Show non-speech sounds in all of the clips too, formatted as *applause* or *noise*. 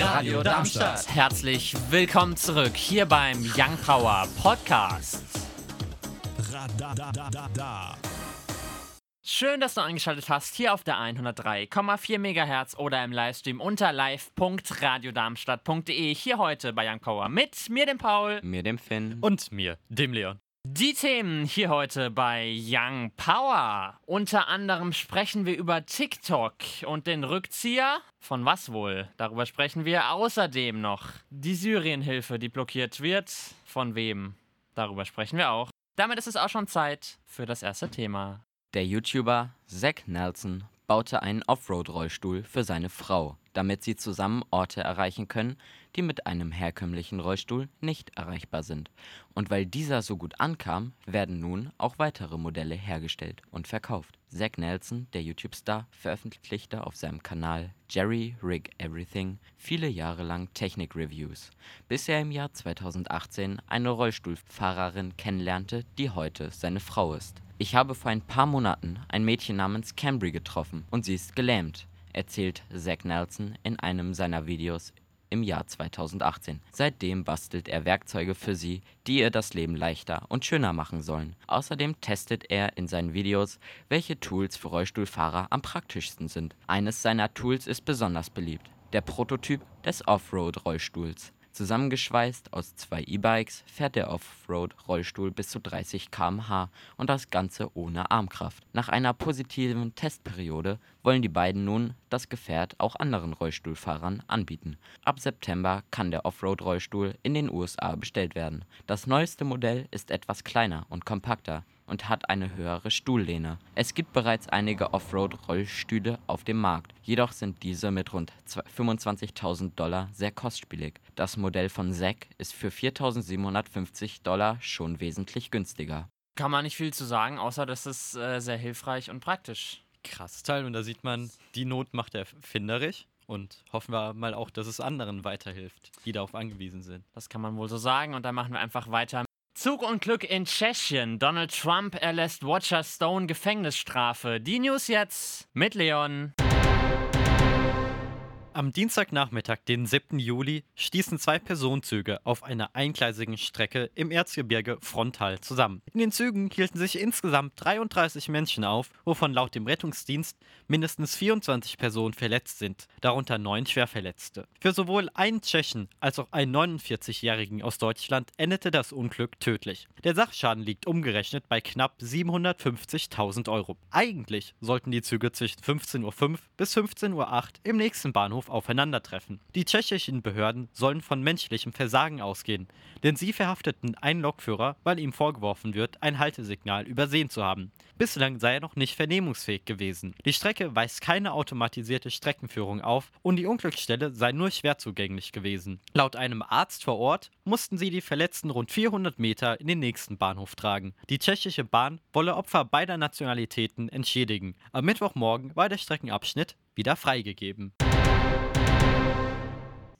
Radio Darmstadt. Herzlich willkommen zurück hier beim Young Power Podcast. Schön, dass du eingeschaltet hast hier auf der 103,4 MHz oder im Livestream unter live.radiodarmstadt.de. Hier heute bei Young Power mit mir, dem Paul. Mir, dem Finn. Und mir, dem Leon. Die Themen hier heute bei Young Power. Unter anderem sprechen wir über TikTok und den Rückzieher. Von was wohl? Darüber sprechen wir außerdem noch. Die Syrienhilfe, die blockiert wird. Von wem? Darüber sprechen wir auch. Damit ist es auch schon Zeit für das erste Thema. Der YouTuber Zack Nelson baute einen Offroad-Rollstuhl für seine Frau, damit sie zusammen Orte erreichen können, die mit einem herkömmlichen Rollstuhl nicht erreichbar sind. Und weil dieser so gut ankam, werden nun auch weitere Modelle hergestellt und verkauft. Zack Nelson, der YouTube-Star, veröffentlichte auf seinem Kanal Jerry Rig Everything viele Jahre lang Technik-Reviews, bis er im Jahr 2018 eine Rollstuhlfahrerin kennenlernte, die heute seine Frau ist. Ich habe vor ein paar Monaten ein Mädchen namens Cambry getroffen und sie ist gelähmt, erzählt Zack Nelson in einem seiner Videos im Jahr 2018. Seitdem bastelt er Werkzeuge für sie, die ihr das Leben leichter und schöner machen sollen. Außerdem testet er in seinen Videos, welche Tools für Rollstuhlfahrer am praktischsten sind. Eines seiner Tools ist besonders beliebt, der Prototyp des Offroad-Rollstuhls. Zusammengeschweißt aus zwei E-Bikes fährt der Offroad-Rollstuhl bis zu 30 km/h und das Ganze ohne Armkraft. Nach einer positiven Testperiode wollen die beiden nun das Gefährt auch anderen Rollstuhlfahrern anbieten. Ab September kann der Offroad-Rollstuhl in den USA bestellt werden. Das neueste Modell ist etwas kleiner und kompakter und hat eine höhere Stuhllehne. Es gibt bereits einige Offroad-Rollstühle auf dem Markt, jedoch sind diese mit rund 25.000 Dollar sehr kostspielig. Das Modell von Zack ist für 4.750 Dollar schon wesentlich günstiger. Kann man nicht viel zu sagen, außer dass es äh, sehr hilfreich und praktisch. Krasses Teil und da sieht man, die Not macht erfinderisch und hoffen wir mal auch, dass es anderen weiterhilft, die darauf angewiesen sind. Das kann man wohl so sagen und dann machen wir einfach weiter. Zug und Glück in Tschechien. Donald Trump erlässt Watcher Stone Gefängnisstrafe. Die News jetzt mit Leon. Am Dienstagnachmittag, den 7. Juli, stießen zwei Personenzüge auf einer eingleisigen Strecke im Erzgebirge frontal zusammen. In den Zügen hielten sich insgesamt 33 Menschen auf, wovon laut dem Rettungsdienst mindestens 24 Personen verletzt sind, darunter neun Schwerverletzte. Für sowohl einen Tschechen als auch einen 49-Jährigen aus Deutschland endete das Unglück tödlich. Der Sachschaden liegt umgerechnet bei knapp 750.000 Euro. Eigentlich sollten die Züge zwischen 15.05 Uhr bis 15.08 Uhr im nächsten Bahnhof aufeinandertreffen. Die tschechischen Behörden sollen von menschlichem Versagen ausgehen, denn sie verhafteten einen Lokführer, weil ihm vorgeworfen wird, ein Haltesignal übersehen zu haben. Bislang sei er noch nicht vernehmungsfähig gewesen. Die Strecke weist keine automatisierte Streckenführung auf und die Unglücksstelle sei nur schwer zugänglich gewesen. Laut einem Arzt vor Ort mussten sie die Verletzten rund 400 Meter in den nächsten Bahnhof tragen. Die tschechische Bahn wolle Opfer beider Nationalitäten entschädigen. Am Mittwochmorgen war der Streckenabschnitt wieder freigegeben.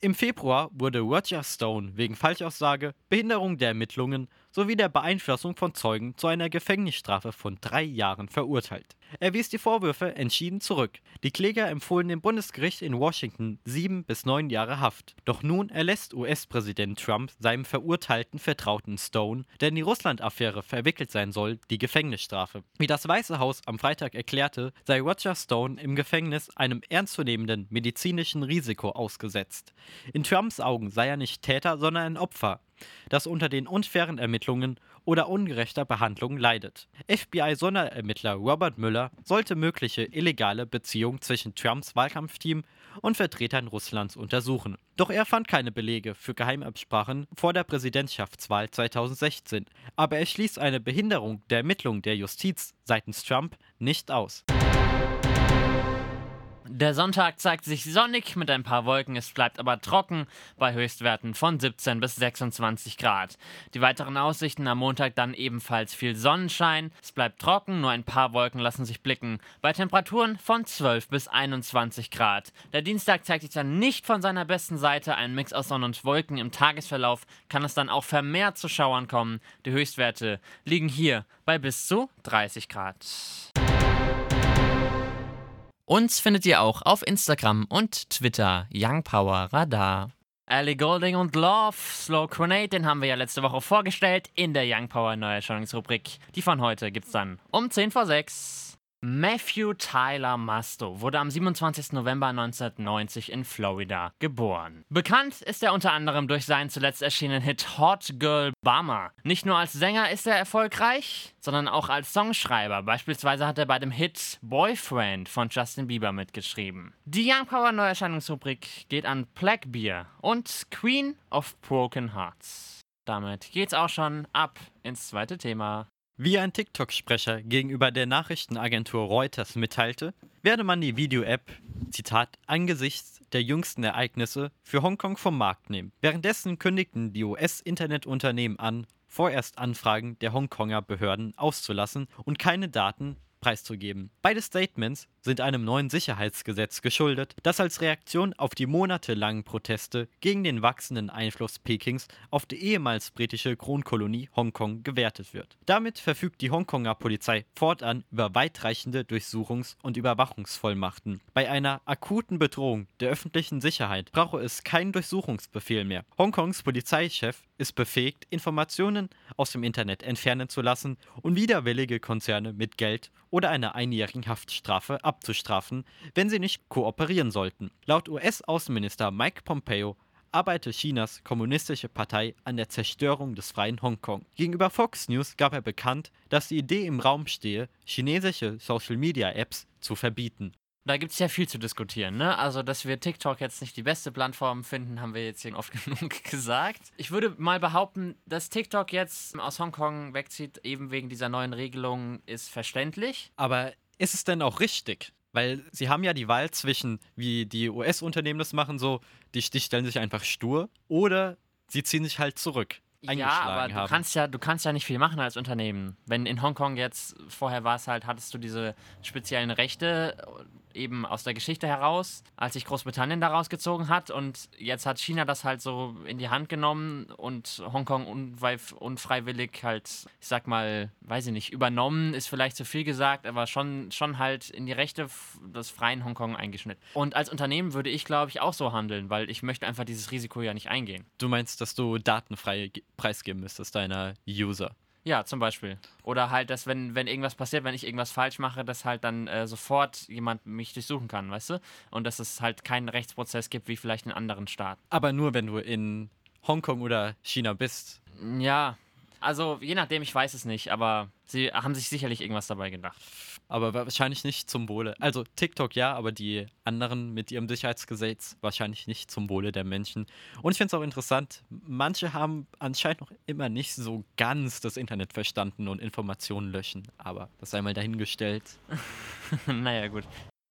Im Februar wurde Roger Stone wegen Falschaussage, Behinderung der Ermittlungen sowie der Beeinflussung von Zeugen zu einer Gefängnisstrafe von drei Jahren verurteilt. Er wies die Vorwürfe entschieden zurück. Die Kläger empfohlen dem Bundesgericht in Washington sieben bis neun Jahre Haft. Doch nun erlässt US-Präsident Trump seinem verurteilten Vertrauten Stone, der in die Russland-Affäre verwickelt sein soll, die Gefängnisstrafe. Wie das Weiße Haus am Freitag erklärte, sei Roger Stone im Gefängnis einem ernstzunehmenden medizinischen Risiko ausgesetzt. In Trumps Augen sei er nicht Täter, sondern ein Opfer, das unter den unfairen Ermittlungen oder ungerechter Behandlung leidet. FBI-Sonderermittler Robert Müller sollte mögliche illegale Beziehungen zwischen Trumps Wahlkampfteam und Vertretern Russlands untersuchen. Doch er fand keine Belege für Geheimabsprachen vor der Präsidentschaftswahl 2016. Aber er schließt eine Behinderung der Ermittlung der Justiz seitens Trump nicht aus. Der Sonntag zeigt sich sonnig mit ein paar Wolken, es bleibt aber trocken bei Höchstwerten von 17 bis 26 Grad. Die weiteren Aussichten am Montag dann ebenfalls viel Sonnenschein, es bleibt trocken, nur ein paar Wolken lassen sich blicken, bei Temperaturen von 12 bis 21 Grad. Der Dienstag zeigt sich dann nicht von seiner besten Seite, ein Mix aus Sonne und Wolken. Im Tagesverlauf kann es dann auch vermehrt zu Schauern kommen. Die Höchstwerte liegen hier bei bis zu 30 Grad. Uns findet ihr auch auf Instagram und Twitter Young Power Radar. Ellie Golding und Love, Slow Grenade, den haben wir ja letzte Woche vorgestellt in der Young Power Neuerscheinungsrubrik. Die von heute gibt's dann um 10 vor 6. Matthew Tyler Musto wurde am 27. November 1990 in Florida geboren. Bekannt ist er unter anderem durch seinen zuletzt erschienenen Hit Hot Girl Bummer. Nicht nur als Sänger ist er erfolgreich, sondern auch als Songschreiber. Beispielsweise hat er bei dem Hit Boyfriend von Justin Bieber mitgeschrieben. Die Young Power Neuerscheinungsrubrik geht an Blackbeer und Queen of Broken Hearts. Damit geht's auch schon ab ins zweite Thema. Wie ein TikTok-Sprecher gegenüber der Nachrichtenagentur Reuters mitteilte, werde man die Video-App, Zitat, angesichts der jüngsten Ereignisse für Hongkong vom Markt nehmen. Währenddessen kündigten die US-Internetunternehmen an, vorerst Anfragen der Hongkonger Behörden auszulassen und keine Daten preiszugeben. Beide Statements sind einem neuen Sicherheitsgesetz geschuldet, das als Reaktion auf die monatelangen Proteste gegen den wachsenden Einfluss Pekings auf die ehemals britische Kronkolonie Hongkong gewertet wird. Damit verfügt die Hongkonger Polizei fortan über weitreichende Durchsuchungs- und Überwachungsvollmachten. Bei einer akuten Bedrohung der öffentlichen Sicherheit brauche es keinen Durchsuchungsbefehl mehr. Hongkongs Polizeichef ist befähigt, Informationen aus dem Internet entfernen zu lassen und widerwillige Konzerne mit Geld oder einer einjährigen Haftstrafe abzustrafen, wenn sie nicht kooperieren sollten. Laut US-Außenminister Mike Pompeo arbeite Chinas kommunistische Partei an der Zerstörung des freien Hongkong. Gegenüber Fox News gab er bekannt, dass die Idee im Raum stehe, chinesische Social-Media-Apps zu verbieten. Da gibt es ja viel zu diskutieren, ne? Also, dass wir TikTok jetzt nicht die beste Plattform finden, haben wir jetzt hier oft *laughs* genug gesagt. Ich würde mal behaupten, dass TikTok jetzt aus Hongkong wegzieht, eben wegen dieser neuen Regelung, ist verständlich. Aber ist es denn auch richtig? Weil sie haben ja die Wahl zwischen, wie die US-Unternehmen das machen, so, die, die stellen sich einfach stur oder sie ziehen sich halt zurück. Ja, aber du kannst ja, du kannst ja nicht viel machen als Unternehmen. Wenn in Hongkong jetzt, vorher war es halt, hattest du diese speziellen Rechte eben aus der Geschichte heraus, als sich Großbritannien da rausgezogen hat. Und jetzt hat China das halt so in die Hand genommen und Hongkong unfreiwillig halt, ich sag mal, weiß ich nicht, übernommen, ist vielleicht zu viel gesagt, aber schon, schon halt in die Rechte des freien Hongkong eingeschnitten. Und als Unternehmen würde ich, glaube ich, auch so handeln, weil ich möchte einfach dieses Risiko ja nicht eingehen. Du meinst, dass du datenfrei preisgeben müsstest, deiner User? Ja, zum Beispiel. Oder halt, dass wenn, wenn irgendwas passiert, wenn ich irgendwas falsch mache, dass halt dann äh, sofort jemand mich durchsuchen kann, weißt du? Und dass es halt keinen Rechtsprozess gibt, wie vielleicht in anderen Staaten. Aber nur, wenn du in Hongkong oder China bist. Ja, also je nachdem, ich weiß es nicht, aber sie haben sich sicherlich irgendwas dabei gedacht. Aber wahrscheinlich nicht zum Wohle. Also TikTok ja, aber die anderen mit ihrem Sicherheitsgesetz wahrscheinlich nicht zum Wohle der Menschen. Und ich finde es auch interessant, manche haben anscheinend noch immer nicht so ganz das Internet verstanden und Informationen löschen. Aber das sei mal dahingestellt. *laughs* naja, gut.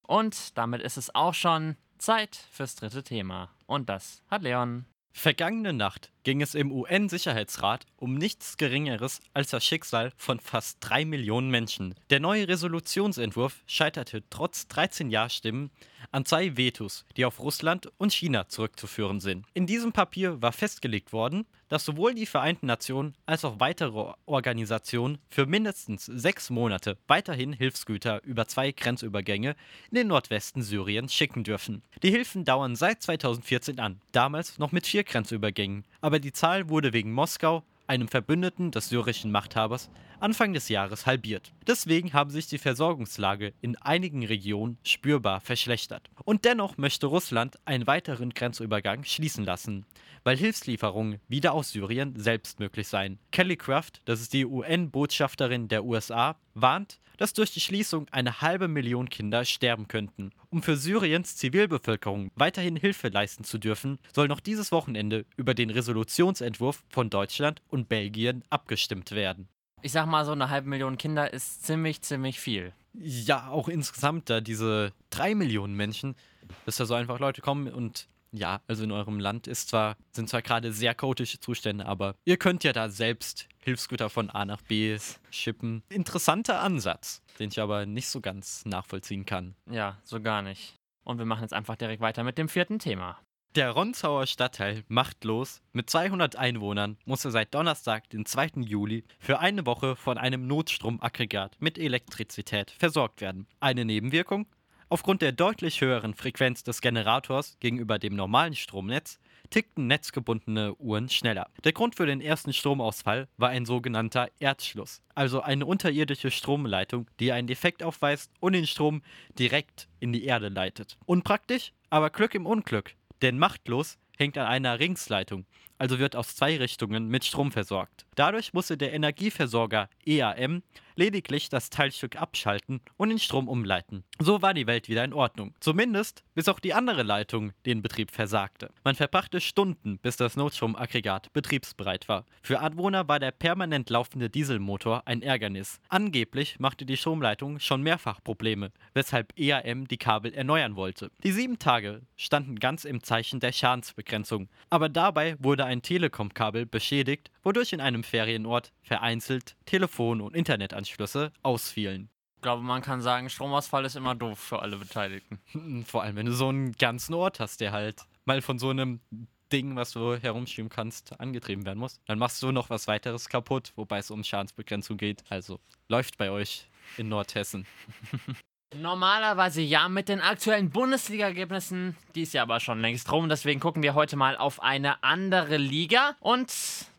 Und damit ist es auch schon Zeit fürs dritte Thema. Und das hat Leon. Vergangene Nacht ging es im UN-Sicherheitsrat um nichts Geringeres als das Schicksal von fast drei Millionen Menschen. Der neue Resolutionsentwurf scheiterte trotz 13 Ja-Stimmen an zwei Vetos, die auf Russland und China zurückzuführen sind. In diesem Papier war festgelegt worden, dass sowohl die Vereinten Nationen als auch weitere Organisationen für mindestens sechs Monate weiterhin Hilfsgüter über zwei Grenzübergänge in den Nordwesten Syriens schicken dürfen. Die Hilfen dauern seit 2014 an, damals noch mit vier Grenzübergängen, aber die Zahl wurde wegen Moskau einem Verbündeten des syrischen Machthabers, Anfang des Jahres halbiert. Deswegen haben sich die Versorgungslage in einigen Regionen spürbar verschlechtert. Und dennoch möchte Russland einen weiteren Grenzübergang schließen lassen, weil Hilfslieferungen wieder aus Syrien selbst möglich seien. Kelly Craft, das ist die UN-Botschafterin der USA, warnt, dass durch die Schließung eine halbe Million Kinder sterben könnten. Um für Syriens Zivilbevölkerung weiterhin Hilfe leisten zu dürfen, soll noch dieses Wochenende über den Resolutionsentwurf von Deutschland und Belgien abgestimmt werden. Ich sag mal, so eine halbe Million Kinder ist ziemlich, ziemlich viel. Ja, auch insgesamt da diese drei Millionen Menschen, dass da so einfach Leute kommen und ja, also in eurem Land ist zwar, sind zwar gerade sehr chaotische Zustände, aber ihr könnt ja da selbst Hilfsgüter von A nach B schippen. Interessanter Ansatz, den ich aber nicht so ganz nachvollziehen kann. Ja, so gar nicht. Und wir machen jetzt einfach direkt weiter mit dem vierten Thema. Der Ronzauer Stadtteil Machtlos mit 200 Einwohnern musste seit Donnerstag, den 2. Juli, für eine Woche von einem Notstromaggregat mit Elektrizität versorgt werden. Eine Nebenwirkung? Aufgrund der deutlich höheren Frequenz des Generators gegenüber dem normalen Stromnetz tickten netzgebundene Uhren schneller. Der Grund für den ersten Stromausfall war ein sogenannter Erdschluss, also eine unterirdische Stromleitung, die einen Defekt aufweist und den Strom direkt in die Erde leitet. Unpraktisch, aber Glück im Unglück, denn machtlos hängt an einer Ringsleitung, also wird aus zwei Richtungen mit Strom versorgt. Dadurch musste der Energieversorger EAM lediglich das Teilstück abschalten und den Strom umleiten. So war die Welt wieder in Ordnung. Zumindest, bis auch die andere Leitung den Betrieb versagte. Man verbrachte Stunden, bis das Notstromaggregat betriebsbereit war. Für Anwohner war der permanent laufende Dieselmotor ein Ärgernis. Angeblich machte die Stromleitung schon mehrfach Probleme, weshalb EAM die Kabel erneuern wollte. Die sieben Tage standen ganz im Zeichen der Schadensbegrenzung, aber dabei wurde ein Telekom-Kabel beschädigt, wodurch in einem Ferienort vereinzelt Telefon- und Internetanschlüsse ausfielen. Ich glaube, man kann sagen, Stromausfall ist immer doof für alle Beteiligten. Vor allem, wenn du so einen ganzen Ort hast, der halt mal von so einem Ding, was du herumschieben kannst, angetrieben werden muss. Dann machst du noch was weiteres kaputt, wobei es um Schadensbegrenzung geht. Also läuft bei euch in Nordhessen. *laughs* Normalerweise ja mit den aktuellen Bundesliga-Ergebnissen. Die ist ja aber schon längst rum. Deswegen gucken wir heute mal auf eine andere Liga. Und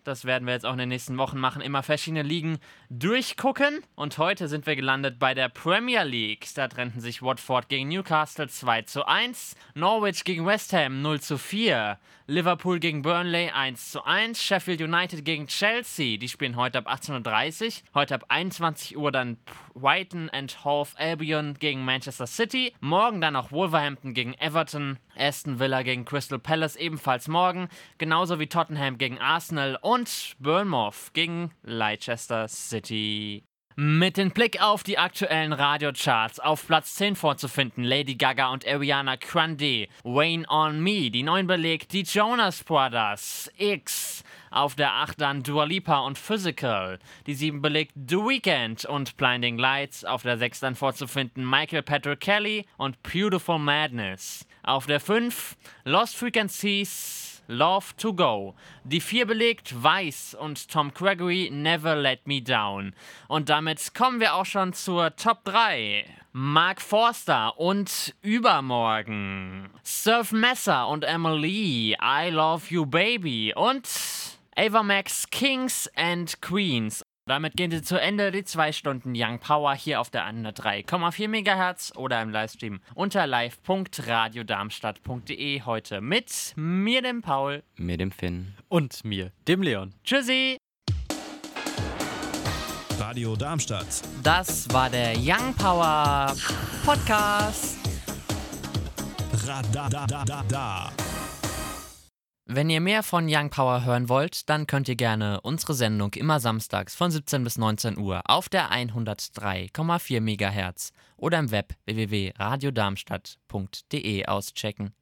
das werden wir jetzt auch in den nächsten Wochen machen. Immer verschiedene Ligen durchgucken. Und heute sind wir gelandet bei der Premier League. Da trennten sich Watford gegen Newcastle 2 zu 1. Norwich gegen West Ham 0 zu 4. Liverpool gegen Burnley 1 zu 1. Sheffield United gegen Chelsea. Die spielen heute ab 18.30 Uhr. Heute ab 21 Uhr dann Brighton and Hove Albion gegen Manchester City. Morgen dann auch Wolverhampton gegen Everton. Aston Villa gegen Crystal Palace ebenfalls morgen. Genauso wie Tottenham gegen Arsenal und Bournemouth gegen Leicester City. Mit dem Blick auf die aktuellen Radiocharts auf Platz 10 vorzufinden Lady Gaga und Ariana Grande, Wayne on Me, die 9 belegt die Jonas Brothers, X, auf der 8 dann Dua Lipa und Physical, die 7 belegt The Weeknd und Blinding Lights, auf der 6 dann vorzufinden Michael Patrick Kelly und Beautiful Madness, auf der 5 Lost Frequencies, Love to Go. Die 4 belegt Weiß und Tom Gregory Never Let Me Down. Und damit kommen wir auch schon zur Top 3. Mark Forster und Übermorgen. Surf Messer und Emily I Love You Baby. Und Ava Max Kings and Queens. Damit gehen sie zu Ende die 2 Stunden Young Power hier auf der 103,4 MHz oder im Livestream unter live.radiodarmstadt.de heute mit mir, dem Paul, Mir dem Finn. Und mir, dem Leon. Tschüssi! Radio Darmstadt. Das war der Young Power Podcast. Radadadada. Wenn ihr mehr von Young Power hören wollt, dann könnt ihr gerne unsere Sendung immer samstags von 17 bis 19 Uhr auf der 103,4 MHz oder im Web www.radiodarmstadt.de auschecken.